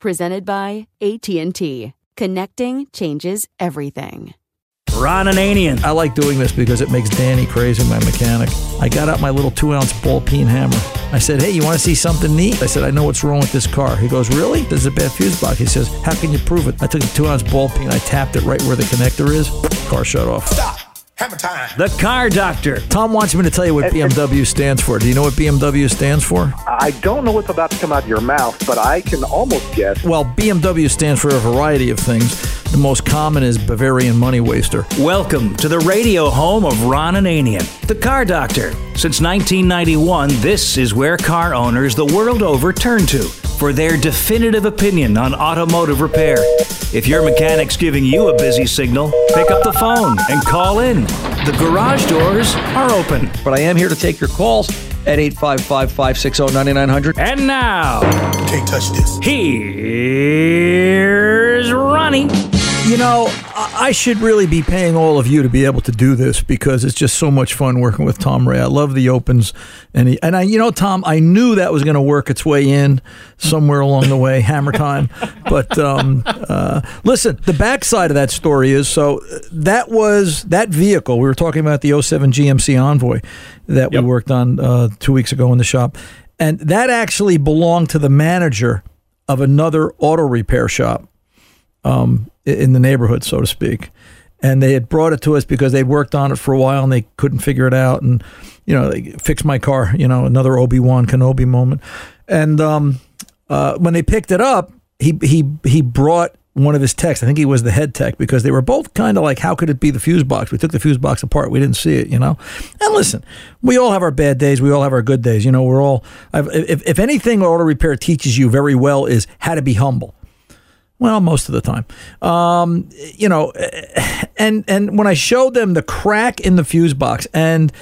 Presented by AT&T. Connecting changes everything. Ron Ananian. I like doing this because it makes Danny crazy, my mechanic. I got out my little two ounce ball peen hammer. I said, Hey, you want to see something neat? I said, I know what's wrong with this car. He goes, Really? There's a bad fuse box. He says, How can you prove it? I took a two ounce ball peen, I tapped it right where the connector is. Car shut off. Stop. Hammer time. The car doctor. Tom wants me to tell you what BMW stands for. Do you know what BMW stands for? I don't know what's about to come out of your mouth, but I can almost guess. Well, BMW stands for a variety of things. The most common is Bavarian Money Waster. Welcome to the radio home of Ron Ananian, the car doctor. Since 1991, this is where car owners the world over turn to for their definitive opinion on automotive repair. If your mechanic's giving you a busy signal, pick up the phone and call in. The garage doors are open. But I am here to take your calls at 855 560 9900. And now, Can't touch this. here's Ronnie. You know, I should really be paying all of you to be able to do this because it's just so much fun working with Tom Ray. I love the opens, and he, and I, you know, Tom, I knew that was going to work its way in somewhere along the way, Hammer Time. But um, uh, listen, the backside of that story is so uh, that was that vehicle we were talking about the 07 GMC Envoy that we worked on uh, two weeks ago in the shop, and that actually belonged to the manager of another auto repair shop um, in the neighborhood, so to speak. And they had brought it to us because they'd worked on it for a while and they couldn't figure it out. And, you know, they fixed my car, you know, another Obi Wan Kenobi moment. And um, uh, when they picked it up, he, he, he brought one of his techs. I think he was the head tech because they were both kind of like, how could it be the fuse box? We took the fuse box apart. We didn't see it, you know? And listen, we all have our bad days. We all have our good days. You know, we're all, I've, if, if anything auto repair teaches you very well is how to be humble. Well, most of the time, um, you know, and and when I showed them the crack in the fuse box, and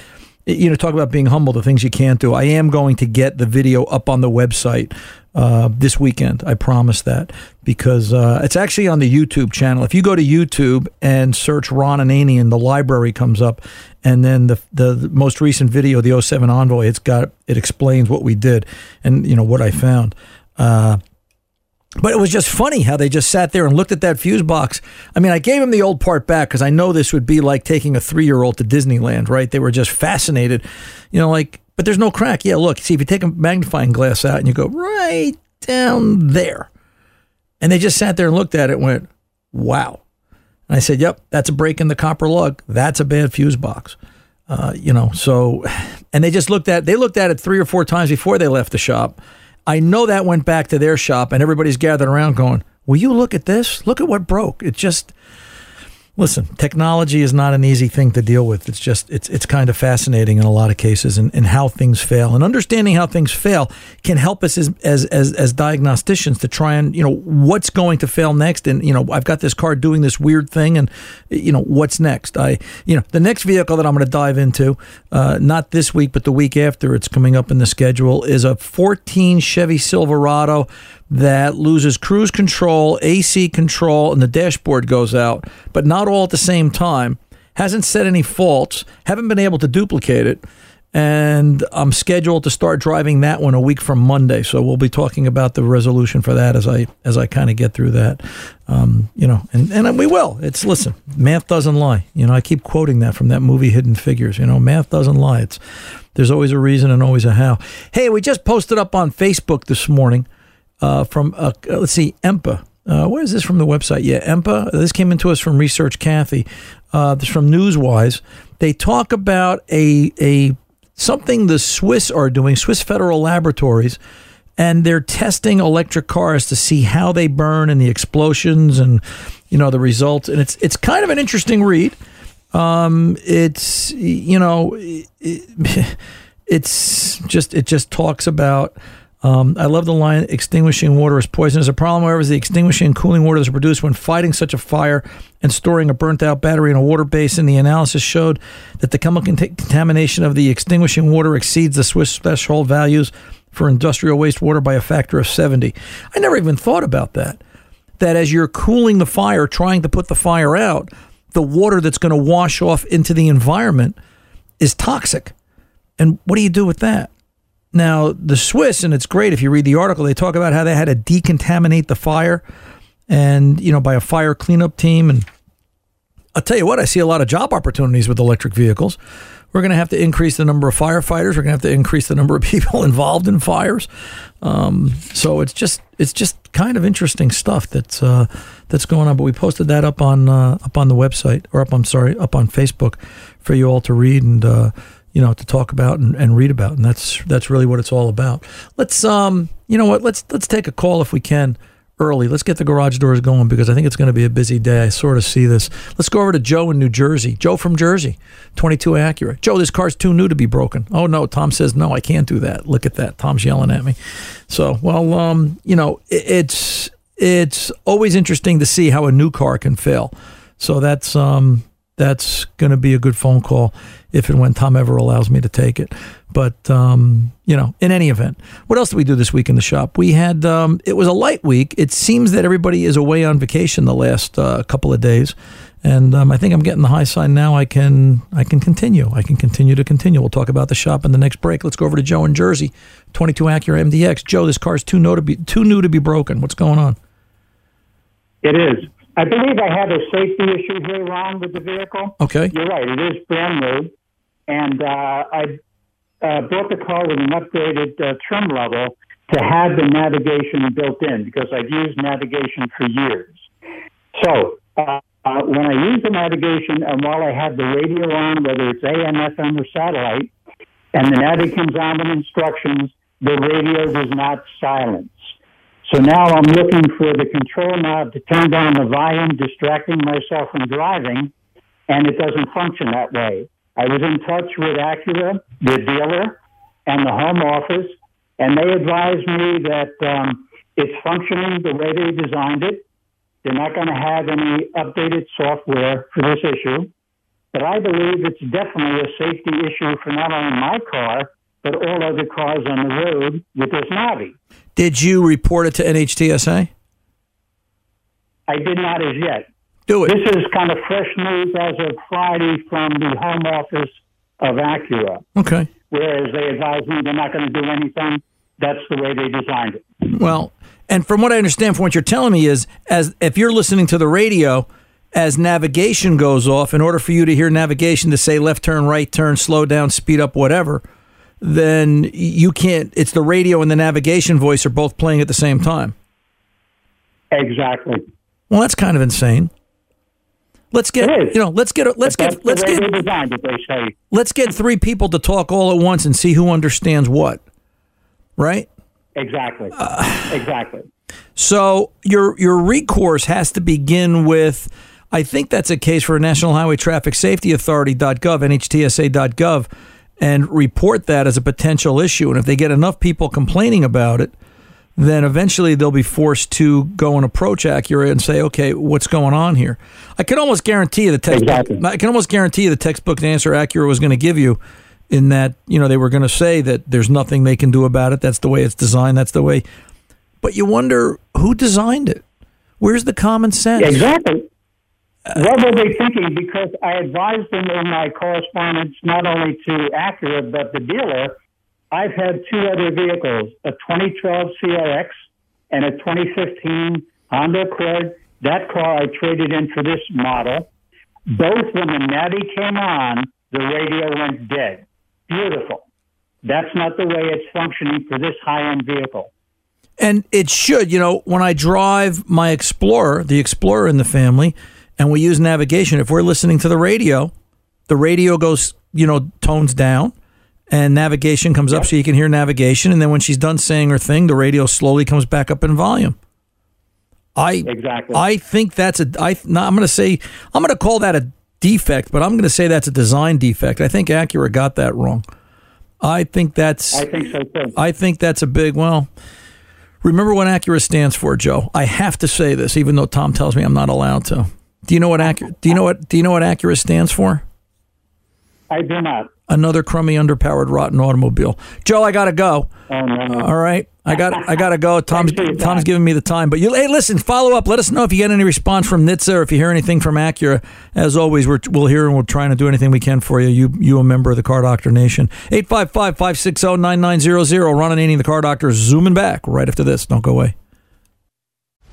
you know, talk about being humble, the things you can't do. I am going to get the video up on the website uh, this weekend. I promise that because uh, it's actually on the YouTube channel. If you go to YouTube and search Ron and Ananian, the library comes up, and then the, the the most recent video, the 07 Envoy, it's got it explains what we did and you know what I found. Uh, but it was just funny how they just sat there and looked at that fuse box. I mean, I gave him the old part back because I know this would be like taking a three year old to Disneyland, right? They were just fascinated, you know, like, but there's no crack. Yeah, look, see, if you take a magnifying glass out and you go right down there, and they just sat there and looked at it and went, wow. And I said, yep, that's a break in the copper lug. That's a bad fuse box. Uh, you know, so, and they just looked at, they looked at it three or four times before they left the shop. I know that went back to their shop and everybody's gathered around going, Will you look at this? Look at what broke. It just listen, technology is not an easy thing to deal with. It's just it's it's kind of fascinating in a lot of cases and, and how things fail. And understanding how things fail can help us as, as as as diagnosticians to try and, you know, what's going to fail next. And, you know, I've got this car doing this weird thing and you know, what's next? I you know, the next vehicle that I'm gonna dive into, uh, not this week, but the week after it's coming up in the schedule, is a fourteen Chevy Silverado that loses cruise control, AC control, and the dashboard goes out, but not all at the same time. Hasn't set any faults, haven't been able to duplicate it. And I'm scheduled to start driving that one a week from Monday. So we'll be talking about the resolution for that as I as I kind of get through that. Um, you know, and, and we will. It's listen, math doesn't lie. You know, I keep quoting that from that movie Hidden Figures. You know, math doesn't lie. It's there's always a reason and always a how. Hey, we just posted up on Facebook this morning uh, from uh, let's see, EMPA. Uh, where is this from the website? Yeah, EMPA. This came into us from Research Kathy. Uh, this from Newswise. They talk about a a something the Swiss are doing, Swiss Federal Laboratories, and they're testing electric cars to see how they burn and the explosions and you know the results. And it's it's kind of an interesting read. Um, it's you know, it, it's just it just talks about um, I love the line extinguishing water is poisonous. A problem, however, is the extinguishing and cooling water that's produced when fighting such a fire and storing a burnt out battery in a water basin. The analysis showed that the chemical contamination of the extinguishing water exceeds the Swiss threshold values for industrial wastewater by a factor of 70. I never even thought about that. That as you're cooling the fire, trying to put the fire out, the water that's going to wash off into the environment is toxic. And what do you do with that? Now, the Swiss, and it's great if you read the article, they talk about how they had to decontaminate the fire and, you know, by a fire cleanup team. And I'll tell you what, I see a lot of job opportunities with electric vehicles. We're going to have to increase the number of firefighters. We're going to have to increase the number of people involved in fires. Um, so it's just it's just kind of interesting stuff that's uh, that's going on. But we posted that up on uh, up on the website, or up I'm sorry, up on Facebook for you all to read and. Uh, you know, to talk about and, and read about, and that's that's really what it's all about. Let's um, you know what? Let's let's take a call if we can early. Let's get the garage doors going because I think it's going to be a busy day. I sort of see this. Let's go over to Joe in New Jersey. Joe from Jersey, 22 Acura. Joe, this car's too new to be broken. Oh no, Tom says no, I can't do that. Look at that. Tom's yelling at me. So, well, um, you know, it, it's it's always interesting to see how a new car can fail. So that's um that's going to be a good phone call if and when Tom ever allows me to take it. But um, you know, in any event, what else did we do this week in the shop? We had um, it was a light week. It seems that everybody is away on vacation the last uh, couple of days, and um, I think I'm getting the high sign now. I can I can continue. I can continue to continue. We'll talk about the shop in the next break. Let's go over to Joe in Jersey, 22 Acura MDX. Joe, this car's too new to be too new to be broken. What's going on? It is. I believe I had a safety issue here, Ron, with the vehicle. Okay. You're right. It is brand new. And uh, I uh, built the car with an upgraded uh, trim level to have the navigation built in because I've used navigation for years. So uh, when I use the navigation and while I have the radio on, whether it's AM, FM, or satellite, and the navi comes on with instructions, the radio does not silence. So now I'm looking for the control knob to turn down the volume, distracting myself from driving, and it doesn't function that way. I was in touch with Acura, the dealer, and the home office, and they advised me that um, it's functioning the way they designed it. They're not going to have any updated software for this issue, but I believe it's definitely a safety issue for not only my car, but all other cars on the road with this Navi. Did you report it to NHTSA? I did not as yet. Do it. This is kind of fresh news as of Friday from the home office of Acura. Okay. Whereas they advised me they're not going to do anything. That's the way they designed it. Well, and from what I understand from what you're telling me is as if you're listening to the radio as navigation goes off in order for you to hear navigation to say left turn, right turn, slow down, speed up, whatever, then you can't it's the radio and the navigation voice are both playing at the same time. Exactly. Well, that's kind of insane. Let's get you know, let's get let's get let's get designed they say. let's get three people to talk all at once and see who understands what. Right? Exactly. Uh, exactly. So your your recourse has to begin with I think that's a case for National Highway Traffic Safety Authority.gov, NHTSA.gov, and report that as a potential issue. And if they get enough people complaining about it, then eventually they'll be forced to go and approach Acura and say, okay, what's going on here? I can almost guarantee you the textbook. I can almost guarantee you the textbook answer Acura was going to give you in that, you know, they were going to say that there's nothing they can do about it. That's the way it's designed. That's the way. But you wonder who designed it? Where's the common sense? Exactly. What were they thinking? Because I advised them in my correspondence not only to Acura but the dealer. I've had two other vehicles: a 2012 CRX and a 2015 Honda Accord. That car I traded in for this model. Both when the Navi came on, the radio went dead. Beautiful. That's not the way it's functioning for this high-end vehicle. And it should, you know, when I drive my Explorer, the Explorer in the family, and we use navigation, if we're listening to the radio, the radio goes, you know, tones down and navigation comes up so you can hear navigation. And then when she's done saying her thing, the radio slowly comes back up in volume. I exactly. I think that's a. I no, I'm going to say I'm going to call that a defect, but I'm going to say that's a design defect. I think Acura got that wrong. I think that's. I think so too. I think that's a big. Well, remember what Acura stands for, Joe. I have to say this, even though Tom tells me I'm not allowed to. Do you know what Acura? Do you know what? Do you know what Acura stands for? I do not. Another crummy, underpowered, rotten automobile. Joe, I gotta go. Oh no. All right, I got I gotta go. Tom's Tom's giving me the time, but you hey, listen, follow up. Let us know if you get any response from NHTSA or if you hear anything from Acura. As always, we're, we'll hear and we're trying to do anything we can for you. You you a member of the Car Doctor Nation. 855-560-9900. Ron Ananian, the Car Doctor, zooming back right after this. Don't go away.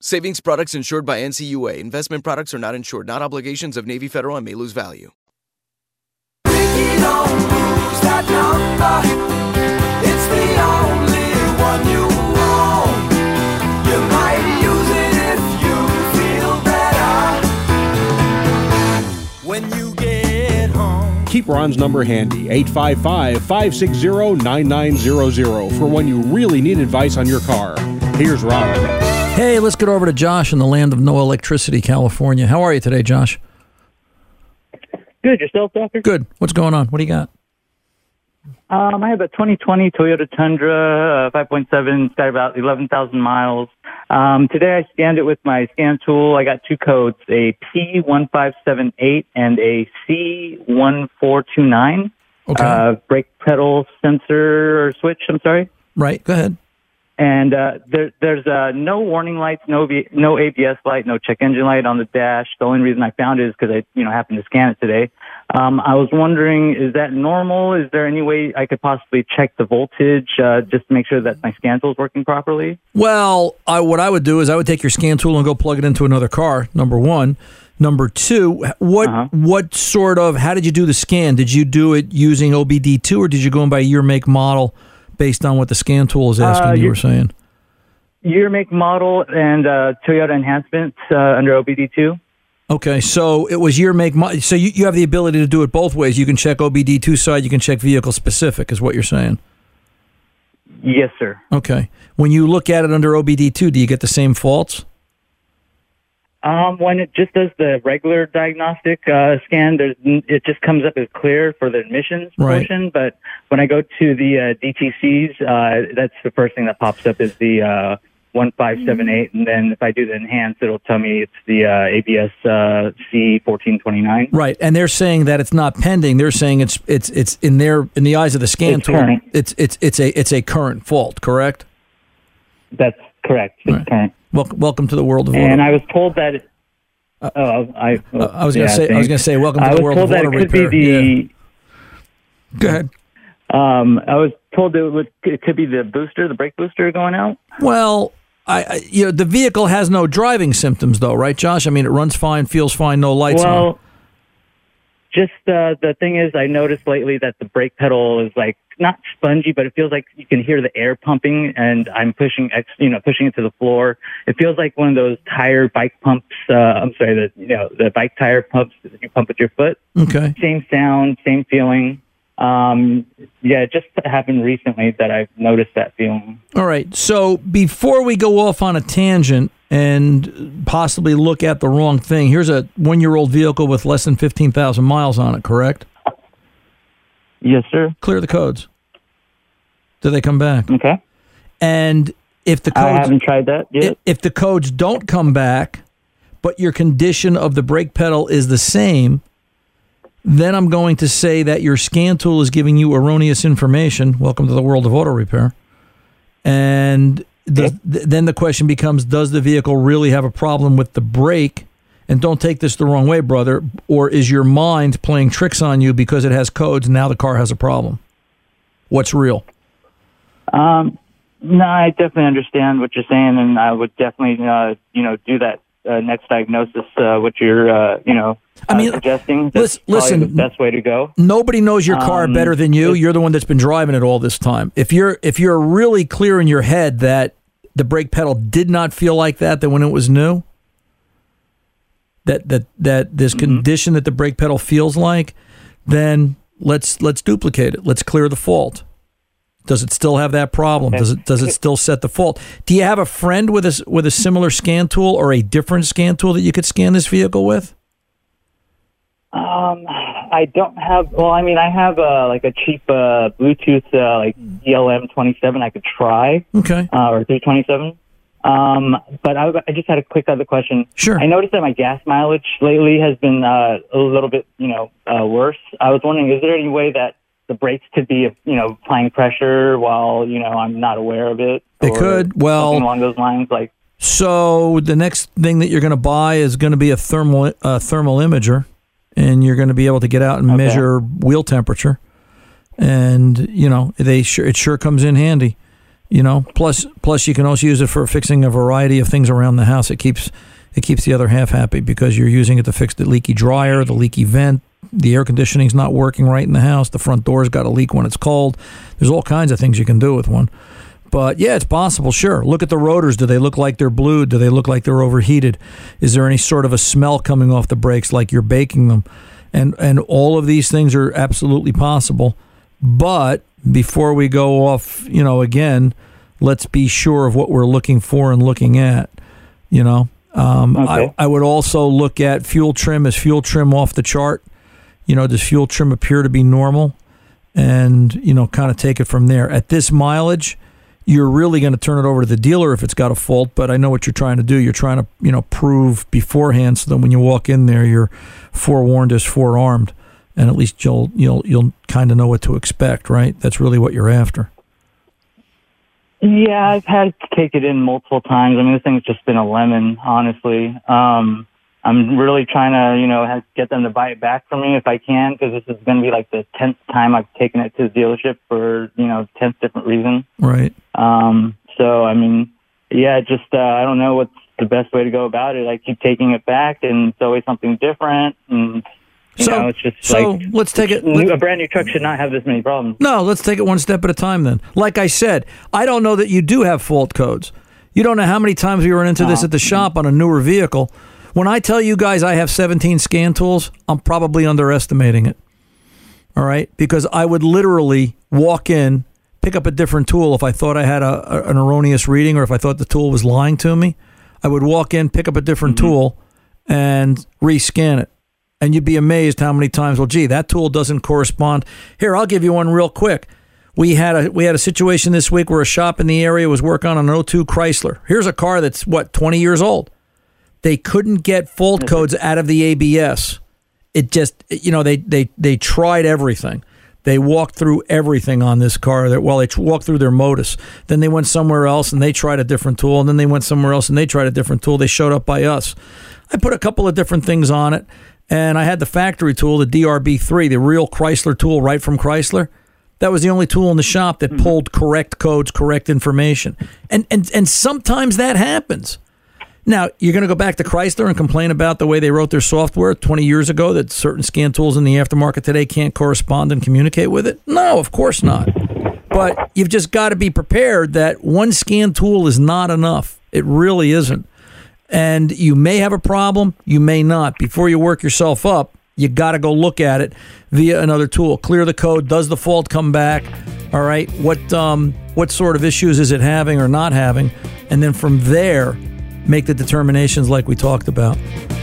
Savings products insured by NCUA. Investment products are not insured, not obligations of Navy Federal and may lose value. Keep Ron's number handy, 855 560 9900, for when you really need advice on your car. Here's Ron. Hey, let's get over to Josh in the land of no electricity, California. How are you today, Josh? Good. Yourself, Doctor? Good. What's going on? What do you got? Um, I have a 2020 Toyota Tundra, uh, 5.7. It's got about 11,000 miles. Um, today I scanned it with my scan tool. I got two codes, a P1578 and a C1429. Okay. Uh, brake pedal sensor or switch, I'm sorry. Right. Go ahead. And uh, there, there's uh, no warning lights, no v- no ABS light, no check engine light on the dash. The only reason I found it is because I, you know, happened to scan it today. Um, I was wondering, is that normal? Is there any way I could possibly check the voltage uh, just to make sure that my scan tool is working properly? Well, I, what I would do is I would take your scan tool and go plug it into another car. Number one. Number two, what Uh-huh. what sort of how did you do the scan? Did you do it using OBD two or did you go in by year, make, model based on what the scan tool is asking? Uh, you were saying. Year, make, model, and uh, Toyota enhancements uh, under OBD2. Okay, so it was year, make, mo- so you, you have the ability to do it both ways. You can check OBD two side, you can check vehicle specific, is what you're saying. Yes, sir. Okay, when you look at it under OBD two, do you get the same faults? Um, when it just does the regular diagnostic uh, scan, there's it just comes up as clear for the emissions Right. portion. But when I go to the uh, DTCs, uh, that's the first thing that pops up is the uh, one five seven eight, and then if I do the enhanced, it'll tell me it's the uh, ABS uh, C fourteen twenty nine. Right, and they're saying that it's not pending. They're saying it's it's it's in their in the eyes of the scan It's tool. current. It's it's it's a it's a current fault. Correct. That's correct. It's current. Welcome, welcome to the world of And. I was told that. It, oh, I. Uh, I was gonna yeah, say- I was gonna say, welcome to the world of that auto it could repair. be the. Go ahead. Um, I was told it, would, it could be the booster, the brake booster going out. Well, I, I you know the vehicle has no driving symptoms though, right, Josh? I mean, it runs fine, feels fine, no lights on. Just uh, the thing is, I noticed lately that the brake pedal is like not spongy, but it feels like you can hear the air pumping, and I'm pushing, ex- you know, pushing it to the floor. It feels like one of those tire bike pumps. Uh, I'm sorry, the you know the bike tire pumps that you pump with your foot. Okay. Same sound, same feeling. Um, yeah, it just happened recently that I've noticed that feeling. All right. So before we go off on a tangent and possibly look at the wrong thing, here's a one-year-old vehicle with less than fifteen thousand miles on it. Correct? Yes, sir. Clear the codes. Do they come back? Okay. And if the codes, I haven't tried that yet. if the codes don't come back, but your condition of the brake pedal is the same, then I'm going to say that your scan tool is giving you erroneous information. Welcome to the world of auto repair. And does, th- then the question becomes Does the vehicle really have a problem with the brake? And don't take this the wrong way, brother. Or is your mind playing tricks on you because it has codes and now the car has a problem? What's real? Um, no, I definitely understand what you're saying, and I would definitely, uh, you know, do that uh, next diagnosis, uh, what you're, uh, you know, I mean, uh, suggesting. That's listen- the best way to go. Nobody knows your car Um, better than you. You're the one that's been driving it all this time. If you're if you're really clear in your head that the brake pedal did not feel like that that when it was new, that that that this Mm-hmm. condition that the brake pedal feels like, then let's let's duplicate it. Let's clear the fault. Does it still have that problem? Does it does it still set the fault? Do you have a friend with a with a similar scan tool or a different scan tool that you could scan this vehicle with? Um, I don't have. Well, I mean, I have uh, like a cheap uh, Bluetooth uh, like ELM 27. I could try. Okay. Uh, or 327. Um, but I, I just had a quick other question. Sure. I noticed that my gas mileage lately has been uh, a little bit, you know, uh, worse. I was wondering, is there any way that the brakes could be, you know, applying pressure while, you know, I'm not aware of it? They could. Well, along those lines, like. So the next thing that you're going to buy is going to be a thermal uh, thermal imager, and you're going to be able to get out and measure wheel temperature. And you know they sure it sure comes in handy. You know, plus plus you can also use it for fixing a variety of things around the house. It keeps it keeps the other half happy because you're using it to fix the leaky dryer, the leaky vent, the air conditioning's not working right in the house, the front door's got a leak when it's cold. There's all kinds of things you can do with one. But yeah, it's possible, sure. Look at the rotors. Do they look like they're blued? Do they look like they're overheated? Is there any sort of a smell coming off the brakes like you're baking them? And and all of these things are absolutely possible. But before we go off, you know, again, let's be sure of what we're looking for and looking at. You know, um, I, I would also look at fuel trim. Is fuel trim off the chart? You know, does fuel trim appear to be normal? And you know, kind of take it from there. At this mileage, you're really going to turn it over to the dealer if it's got a fault. But I know what you're trying to do. You're trying to you know prove beforehand so that when you walk in there, you're forewarned as forearmed, and at least you'll you'll you'll kind of know what to expect. Right? That's really what you're after. Yeah, I've had to take it in multiple times. I mean, this thing's just been a lemon, honestly. Um, I'm really trying to, you know, get them to buy it back from me if I can, because this is going to be like the tenth time I've taken it to the dealership for, you know, tenth different reason. Right. Um, so I mean, yeah, just uh, I don't know what's the best way to go about it. I keep taking it back, and it's always something different, and you So- know, it's just so like let's take it- A brand new truck should not have this many problems. No, let's take it one step at a time then. Like I said, I don't know that you do have fault codes. You don't know how many times we run into this Oh. at the shop on a newer vehicle. When I tell you guys I have 17 scan tools, I'm probably underestimating it. All right? Because I would literally walk in, pick up a different tool if I thought I had a, a- an erroneous reading or if I thought the tool was lying to me. I would walk in, pick up a different mm-hmm. tool, and rescan it. And you'd be amazed how many times, well, gee, that tool doesn't correspond. Here, I'll give you one real quick. We had a we had a situation this week where a shop in the area was working on an 02 Chrysler. Here's a car that's what 20 years old. They couldn't get fault mm-hmm. codes out of the ABS. It just you know they they they tried everything. They walked through everything on this car. That well, they walked through their Modis. Then they went somewhere else and they tried a different tool. And then they went somewhere else and they tried a different tool. They showed up by us. I put a couple of different things on it, and I had the factory tool, the DRB3, the real Chrysler tool, right from Chrysler. That was the only tool in the shop that mm-hmm. pulled correct codes, correct information, and and and sometimes that happens. Now, you're going to go back to Chrysler and complain about the way they wrote their software 20 years ago that certain scan tools in the aftermarket today can't correspond and communicate with it? No, of course not. But you've just got to be prepared that one scan tool is not enough. It really isn't. And you may have a problem, you may not. Before you work yourself up, you got to go look at it via another tool. Clear the code. Does the fault come back? All right. What um, what sort of issues is it having or not having? And then from there, make the determinations like we talked about.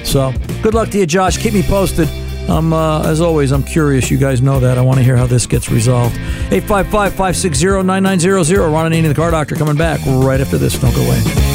So good luck to you, Josh. Keep me posted. Um, uh, as always, I'm curious. You guys know that. I want to hear how this gets resolved. 855 560 9900. Ron Ananian, the car doctor, coming back right after this. Don't go away.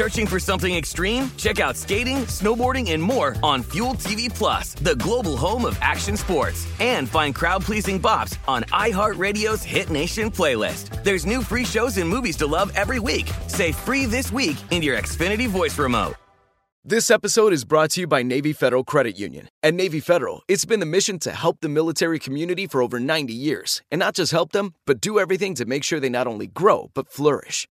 Searching for something extreme? Check out skating, snowboarding, and more on Fuel TV Plus, the global home of action sports. And find crowd-pleasing bops on iHeartRadio's Hit Nation playlist. There's new free shows and movies to love every week. Say free this week in your Xfinity voice remote. This episode is brought to you by Navy Federal Credit Union. At Navy Federal, it's been the mission to help the military community for over 90 years. And not just help them, but do everything to make sure they not only grow, but flourish.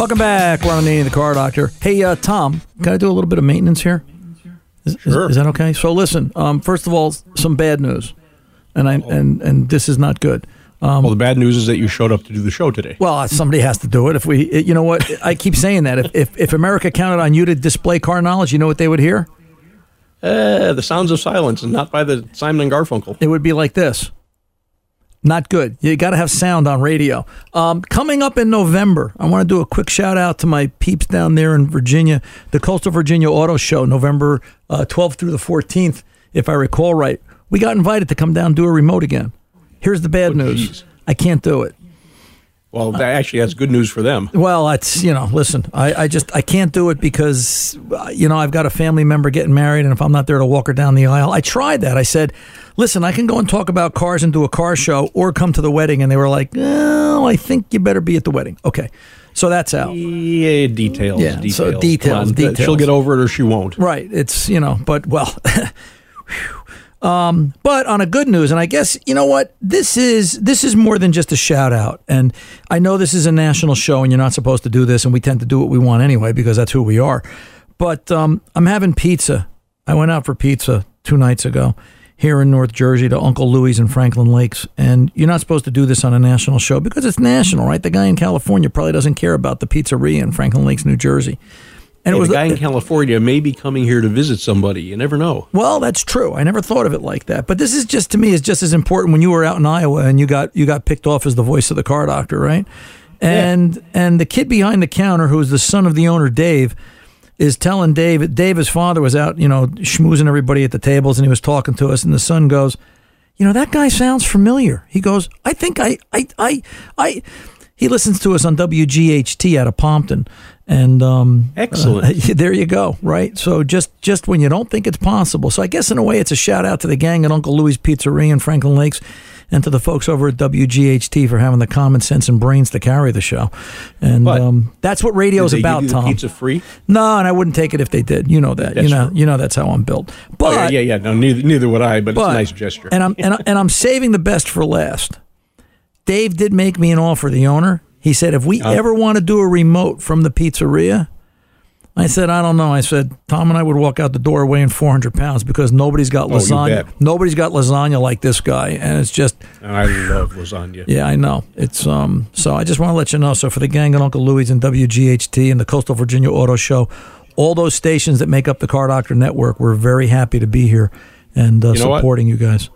Welcome back. We're on the the car doctor. Hey, uh, Tom, can I do a little bit of maintenance here? Is, is- Sure. is, that okay? So listen. Um, first of all, some bad news, and I and and this is not good. Um, well, the bad news is that you showed up to do the show today. Well, somebody has to do it. If we, you know what, I keep saying that. If, if if America counted on you to display car knowledge, you know what they would hear? Uh, the sounds of silence, and not by the Simon and Garfunkel. It would be like this. Not good. You got to have sound on radio. Um, coming up in November, I want to do a quick shout out to my peeps down there in Virginia, the Coastal Virginia Auto Show, November uh, 12th through the 14th, if I recall right. We got invited to come down and do a remote again. Here's the bad news I can't do it. Well, that actually that's good news for them. Well, it's you know, listen, I, I just I can't do it because uh, you know I've got a family member getting married, and if I'm not there to walk her down the aisle, I tried that. I said, listen, I can go and talk about cars and do a car show, or come to the wedding, and they were like, oh, I think you better be at the wedding. Okay, so that's out. Yeah, details. Yeah, details. so details, details. She'll get over it or she won't. Right. It's you know, but well. Um, but on a good news, and I guess you know what this is. This is more than just a shout out, and I know this is a national show, and you're not supposed to do this, and we tend to do what we want anyway because that's who we are. But um, I'm having pizza. I went out for pizza two nights ago here in North Jersey to Uncle Louie's in Franklin Lakes, and you're not supposed to do this on a national show because it's national, right? The guy in California probably doesn't care about the pizzeria in Franklin Lakes, New Jersey. And it was the guy in California may be coming here to visit somebody. You never know. Well, that's true. I never thought of it like that. But this is just to me is just as important when you were out in Iowa and you got you got picked off as the voice of the car doctor, right? And and the kid behind the counter, who is the son of the owner, Dave, is telling Dave. Dave, his father, was out, you know, schmoozing everybody at the tables, and he was talking to us. And the son goes, "You know, that guy sounds familiar." He goes, "I think I, I, I, I." He listens to us on WGHT out of Pompton, and um, Excellent. uh, there you go. Right. So just just when you don't think it's possible. So I guess in a way, it's a shout out to the gang at Uncle Louie's Pizzeria in Franklin Lakes, and to the folks over at WGHT for having the common sense and brains to carry the show. And um, that's what radio's Did they about, give you the Tom. pizza free? No, and I wouldn't take it if they did. You know that. you know. true. You know that's how I'm built. But oh, yeah, yeah, yeah. No, neither, neither would I, but, it's a nice gesture. And I'm and, I, and I'm saving the best for last. Dave did make me an offer. The owner. He said, if we Oh. ever want to do a remote from the pizzeria, I said, I don't know. I said, Tom and I would walk out the door weighing 400 pounds because nobody's got Oh, lasagna. bet. Nobody's got lasagna like this guy, and it's just I love lasagna. yeah, I know. It's um. So I just want to let you know. So for the gang at Uncle Louie's and WGHT and the Coastal Virginia Auto Show, all those stations that make up the Car Doctor Network, we're very happy to be here and uh, You know what? supporting you guys.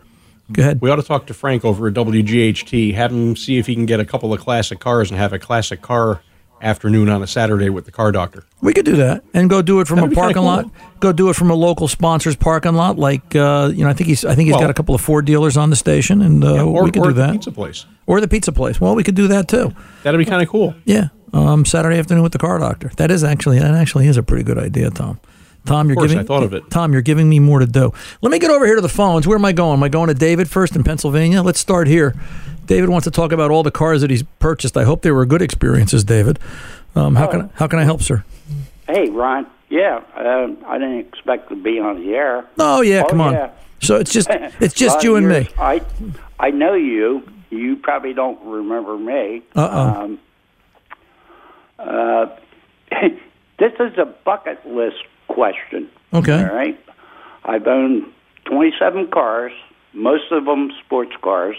Go ahead. We ought to talk to Frank over at WGHT. Have him see if he can get a couple of classic cars and have a classic car afternoon on a Saturday with the car doctor. We could do that and go do it from That'd a parking lot. Go do it from a local sponsor's parking lot. Like uh, you know, I think he's I think he's Well- got a couple of Ford dealers on the station, and uh, or we could do that. pizza place. Or the pizza place. Well, we could do that too. That'd be kind of cool. Yeah, um, Saturday afternoon with the car doctor. That is actually that actually is a pretty good idea, Tom. Tom, you're course, giving I thought of it. Tom, you're giving me more to do. Let me get over here to the phones. Where am I going? Am I going to David first in Pennsylvania? Let's start here. David wants to talk about all the cars that he's purchased. I hope they were good experiences, David. Um, how can how can I help, sir? Hey, Ron. Yeah, um, I didn't expect to be on the air. Oh yeah, come on. yeah. So it's just it's just you and me. I I know you. You probably don't remember me. Uh-oh. Um, uh, this is a bucket list question. Okay. All right. I've owned 27 cars, most of them sports cars,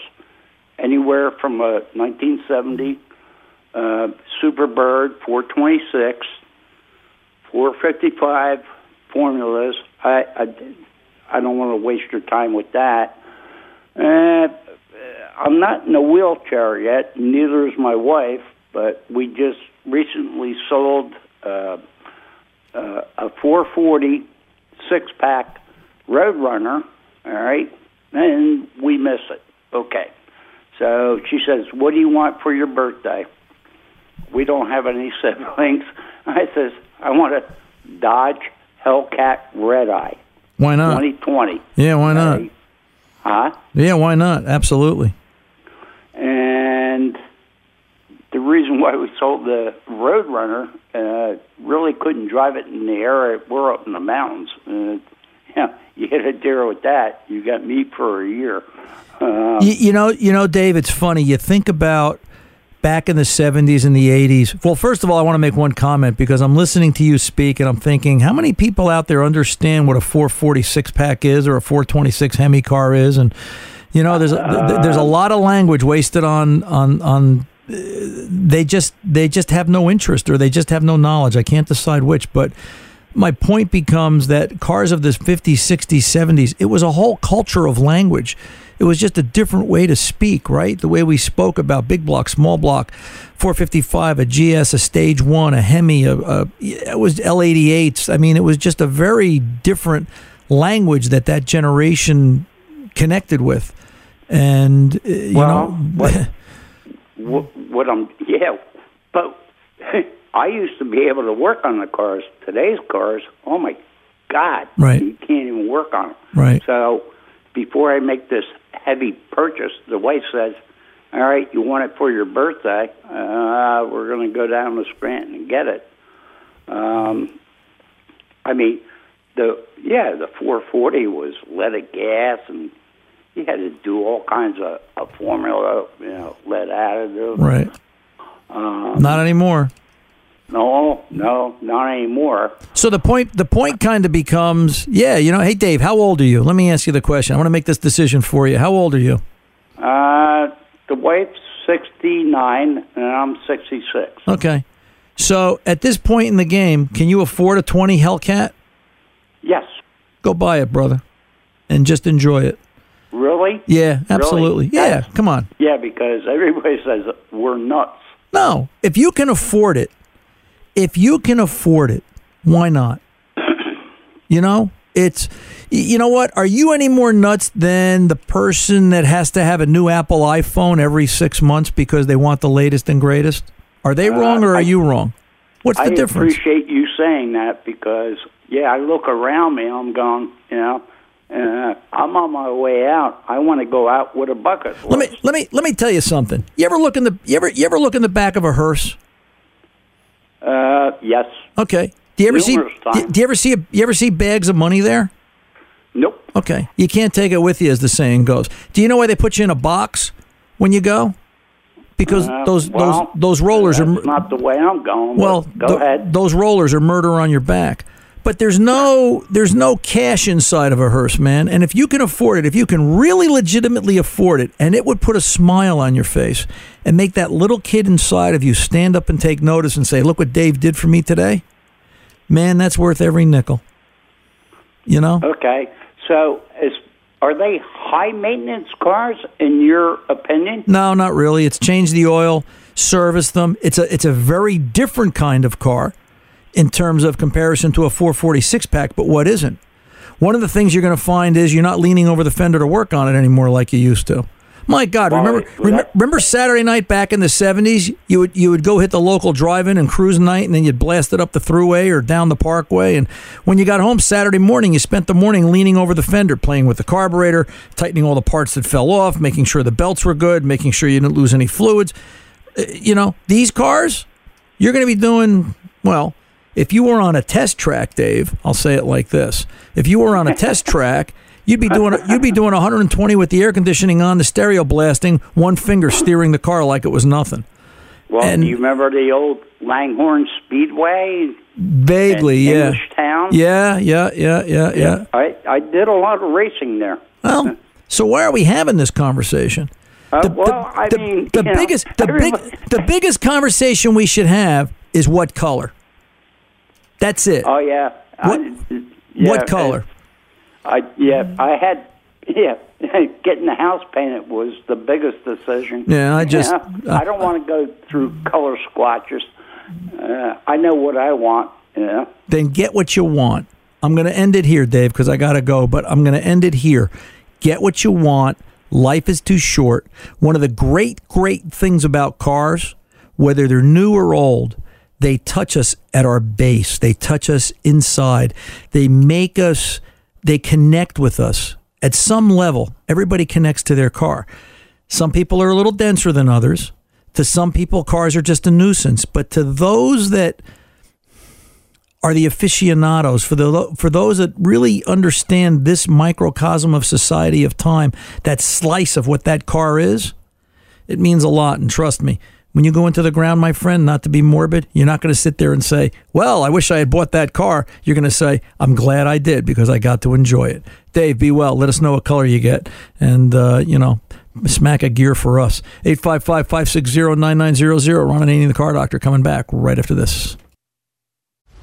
anywhere from a 1970 uh, Superbird 426, 455 formulas. I, I, I don't want to waste your time with that. Uh, I'm not in a wheelchair yet, neither is my wife, but we just recently sold uh, uh, a 440 six pack Roadrunner, all right, and we miss it. Okay. So she says, What do you want for your birthday? We don't have any siblings. I says, I want a Dodge Hellcat Red Eye Why not? 2020. Yeah, why not? Huh? Yeah, why not? Absolutely. And the reason why we sold the Roadrunner, uh, really couldn't drive it in the area. We're up in the mountains. Uh, yeah, you hit a deer with that, you got meat for a year. Um, You, you know, you know, Dave. It's funny. You think about back in the '70s and the '80s. Well, first of all, I want to make one comment because I'm listening to you speak and I'm thinking, how many people out there understand what a 446 pack is or a 426 Hemi car is? And you know, there's a, th- there's a lot of language wasted on on on. They just they just have no interest or they just have no knowledge. I can't decide which, but my point becomes that cars of the 50s, 60s, 70s, it was a whole culture of language. It was just a different way to speak, right? The way we spoke about big block, small block, 455, a GS, a stage one, a Hemi, a, a it was L88s. I mean, it was just a very different language that that generation connected with. And, uh, you Well, know, what, what, I'm, yeah, but I used to be able to work on the cars. Today's cars, oh my God, Right. you can't even work on them. Right. So before I make this heavy purchase, the wife says, "All right, you want it for your birthday? Uh, we're going to go down to Scranton and get it." Um, I mean, the yeah, the 440 was leaded gas, and you had to do all kinds of, of formula, you know, lead additive. right. Um, Not anymore. no, no, not anymore. So the point the point kind of becomes, yeah, you know, hey Dave, how old are you? Let me ask you the question. I want to make this decision for you. How old are you? Uh, the wife's 69, and I'm 66. Okay. So at this point in the game, can you afford a 20 Hellcat? Yes. Go buy it, brother. And just enjoy it. Really? Yeah, Really? absolutely. Yeah, That's- come on. Yeah, because everybody says we're nuts. No, if you can afford it, if you can afford it, why not? You know, it's you know what? Are you any more nuts than the person that has to have a new Apple iPhone every six months because they want the latest and greatest? Are they wrong or are you wrong? What's the Uh, I difference? appreciate you saying that because, yeah, I look around me, I'm going, you know, uh, I'm on my way out. I want to go out with a bucket. Let me let me let me tell you something. You ever look in the you ever you ever look in the back of a hearse? Uh, yes. Okay. Do you ever see do, do you ever see a, you ever see bags of money there? Nope. Okay. You can't take it with you as the saying goes. Do you know why they put you in a box when you go? Because Uh, those well, those those rollers are not the way I'm going. well, go th- ahead. those rollers are murder on your back. But there's no there's no cash inside of a hearse, man. And if you can afford it, if you can really legitimately afford it, and it would put a smile on your face and make that little kid inside of you stand up and take notice and say, "Look what Dave did for me today." Man, that's worth every nickel. You know? Okay. So as are they high maintenance cars in your opinion? No, not really. It's change the oil, service them. It's a it's a very different kind of car in terms of comparison to a 446 pack, but what isn't? One of the things you're going to find is you're not leaning over the fender to work on it anymore like you used to. My God, remember, remember remember Saturday night back in the '70s? You would you would go hit the local drive-in and cruise night, and then you'd blast it up the thruway or down the parkway. And when you got home Saturday morning, you spent the morning leaning over the fender, playing with the carburetor, tightening all the parts that fell off, making sure the belts were good, making sure you didn't lose any fluids. Uh, You know, these cars, you're going to be doing well. If you were on a test track, Dave, I'll say it like this: If you were on a test track. You'd be doing you'd be doing 120 with the air conditioning on, the stereo blasting, one finger steering the car like it was nothing. Well, do you remember the old Langhorne Speedway? Vaguely, yeah. Englishtown? Yeah, yeah, yeah, yeah, yeah. I I did a lot of racing there. Well, so why are we having this conversation? Uh, well, I mean, The know, biggest the big the biggest conversation we should have is what color. That's it. Oh yeah. What, I, yeah, what color? I yeah, I had yeah, getting the house painted was the biggest decision. Yeah, I just- I don't want to go through color squatches. Uh, I know what I want. Yeah. then get what you want. I'm going to end it here, Dave, because I got to go, but I'm going to end it here. Get what you want. Life is too short. One of the great, great things about cars, whether they're new or old, they touch us at our base. They touch us inside. They make us, they connect with us at some level. Everybody connects to their car. Some people are a little denser than others. To some people, cars are just a nuisance. But to those that are the aficionados for the for those that really understand this microcosm of society of time, that slice of what that car is, it means a lot. And trust me, when you go into the ground, my friend, not to be morbid, you're not going to sit there and say, "Well, I wish I had bought that car." You're going to say, "I'm glad I did because I got to enjoy it." Dave, be well. Let us know what color you get, and uh, you know. Smack a gear for us. 855 560 9900. Ron Ananian, the car doctor, coming back right after this.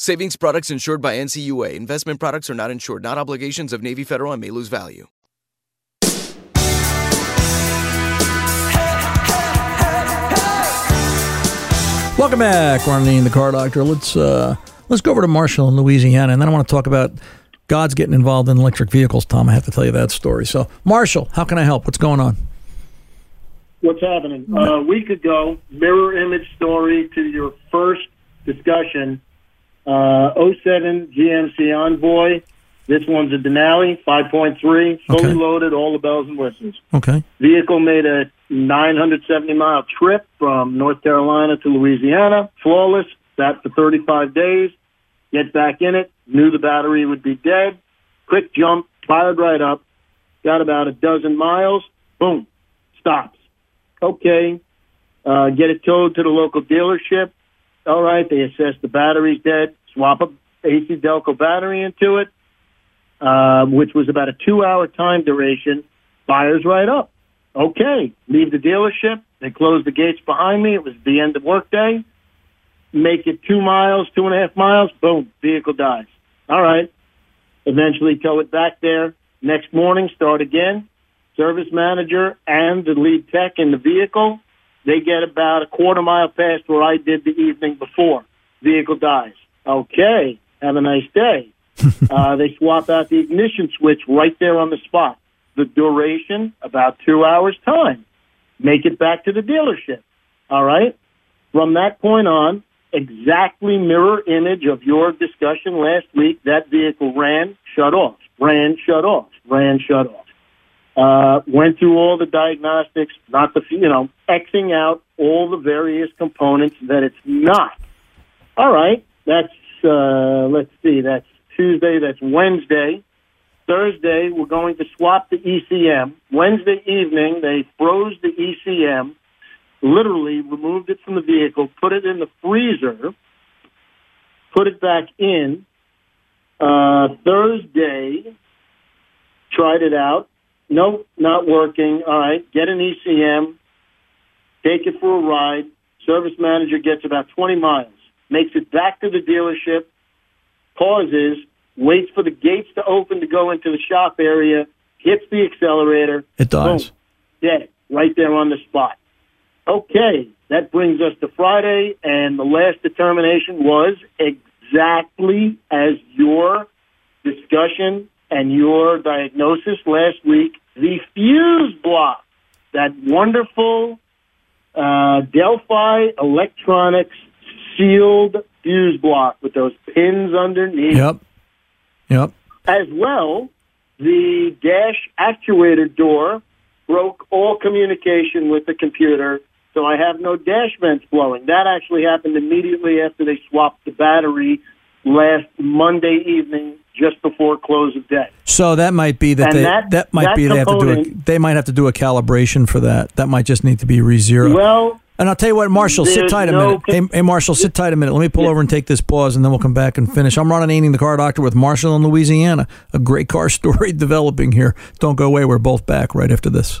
Savings products insured by NCUA. Investment products are not insured, not obligations of Navy Federal and may lose value. Welcome back, Arlene the Car Doctor. Let's uh, let's go over to Marshall in Louisiana, and then I want to talk about God's getting involved in electric vehicles. Tom, I have to tell you that story. So, Marshall, how can I help? What's going on? What's happening? Uh, a week ago, mirror image story to your first discussion uh, 07 GMC Envoy. This one's a Denali, 5.3, fully Okay. loaded, all the bells and whistles. Okay. Vehicle made a 970 mile trip from North Carolina to Louisiana, flawless, sat for 35 days, get back in it, knew the battery would be dead, quick jump, fired right up, got about a dozen miles, boom, stops. Okay, uh, get it towed to the local dealership. All right, they assess the battery's dead, swap a ACDelco battery into it, uh, which was about a two hour time duration, fires right up. Okay, leave the dealership. They close the gates behind me. It was the end of workday. Make it two miles, two and a half miles. Boom, vehicle dies. All right. Eventually tow it back there. Next morning, start again. Service manager and the lead tech in the vehicle. They get about a quarter mile past where I did the evening before. Vehicle dies. Okay, have a nice day. uh, they swap out the ignition switch right there on the spot. The duration, about two hours time. Make it back to the dealership. All right? From that point on, exactly mirror image of your discussion last week, that vehicle ran, shut off, ran, shut off, ran, shut off. Uh, went through all the diagnostics, not the, you know, Xing out all the various components that it's not. All right, that's, uh, let's see, that's Tuesday, that's Wednesday. Thursday, we're going to swap the ECM. Wednesday evening, they froze the ECM, literally removed it from the vehicle, put it in the freezer, put it back in. Uh, Thursday, tried it out. Nope, not working. All right, get an ECM, take it for a ride. Service manager gets about 20 miles, makes it back to the dealership, pauses, waits for the gates to open to go into the shop area, hits the accelerator. It dies. Boom, dead, right there on the spot. Okay, that brings us to Friday, and the last determination was exactly as your discussion and your diagnosis last week. The fuse block, that wonderful uh, Delphi Electronics sealed fuse block with those pins underneath. Yep. Yep. As well, the dash actuator door broke all communication with the computer, so I have no dash vents blowing. That actually happened immediately after they swapped the battery last Monday evening, just before close of day. So that might be that And they that- that, might that be they have to do a, they might have to do a calibration for that. That might just need to be re-zero. Well, and I'll tell you what, Marshall, sit tight a no minute. Hey, hey, Marshall, sit tight a minute. Let me pull over and take this pause, and then we'll come back and finish. I'm Ron Ananian, the car doctor with Marshall in Louisiana. A great car story developing here. Don't go away. We're both back right after this.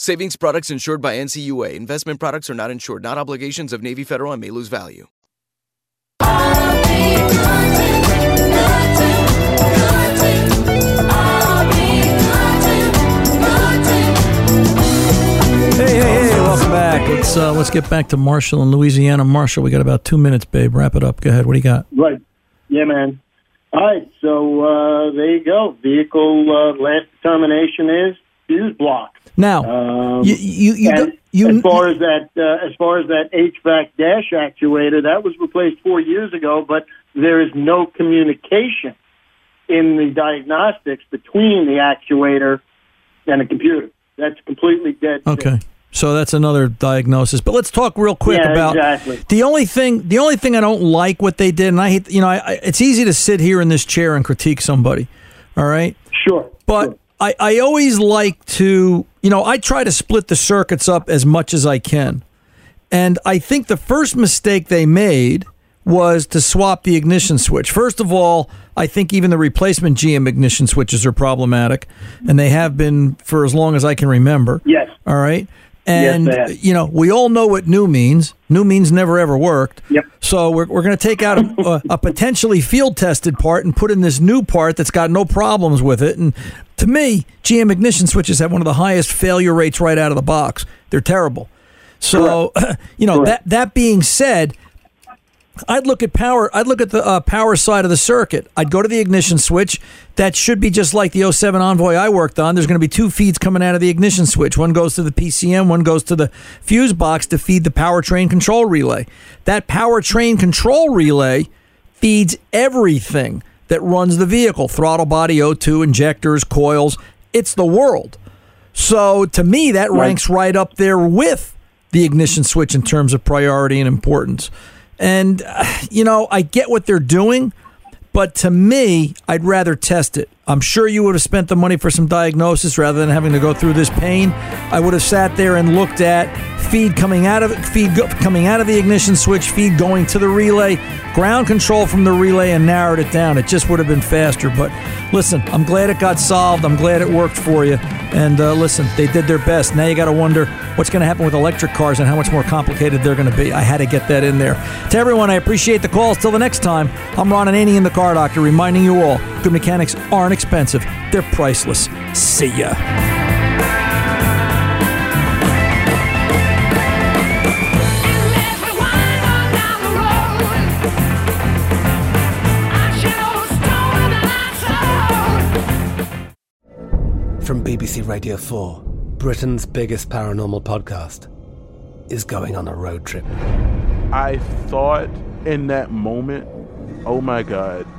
Savings products insured by NCUA. Investment products are not insured, not obligations of Navy Federal and may lose value. Hey, hey, hey, welcome back. Let's uh, let's get back to Marshall in Louisiana. Marshall, we got about two minutes, babe. Wrap it up. Go ahead. What do you got? Right. Yeah, man. All right. So uh, there you go. Vehicle uh, last determination is fuse block. Now, Um, you you you, and you as far as that, uh, as far as that HVAC dash actuator, that was replaced four years ago, but there is no communication in the diagnostics between the actuator and the computer. That's completely dead. Okay. So that's another diagnosis. But let's talk real quick Yeah, about exactly. the only thing. The only thing I don't like what they did, and I hate. You know, I, I, it's easy to sit here in this chair and critique somebody. All right. Sure. But I, I always like to. You know, I try to split the circuits up as much as I can, and I think the first mistake they made was to swap the ignition switch. First of all, I think even the replacement GM ignition switches are problematic, and they have been for as long as I can remember. Yes. All right. Yes, And have. you know, we all know what new means. New means never ever worked. Yep. So we're, we're going to take out a, a, a potentially field tested part and put in this new part that's got no problems with it. And to me, GM ignition switches have one of the highest failure rates right out of the box. They're terrible. So, you know, that that being said, I'd look at power. I'd look at the uh, power side of the circuit. I'd go to the ignition switch. That should be just like the 07 Envoy I worked on. There's going to be two feeds coming out of the ignition switch. One goes to the PCM. One goes to the fuse box to feed the powertrain control relay. That powertrain control relay feeds everything that runs the vehicle: throttle body, O2, injectors, coils. It's the world. So to me, that ranks right up there with the ignition switch in terms of priority and importance. And, uh, you know, I get what they're doing, but to me, I'd rather test it. I'm sure you would have spent the money for some diagnosis rather than having to go through this pain. I would have sat there and looked at feed coming out of feed go, coming out of the ignition switch, feed going to the relay, ground control from the relay, and narrowed it down. It just would have been faster. But listen, I'm glad it got solved. I'm glad it worked for you. And uh, listen, they did their best. Now you got to wonder what's going to happen with electric cars and how much more complicated they're going to be. I had to get that in there. To everyone, I appreciate the calls. Till the next time, I'm Ron Ananian, the Car Doctor, reminding you all good mechanics aren't expensive, they're priceless. See ya. From BBC Radio 4, Britain's biggest paranormal podcast is going on a road trip. I thought in that moment, oh my God,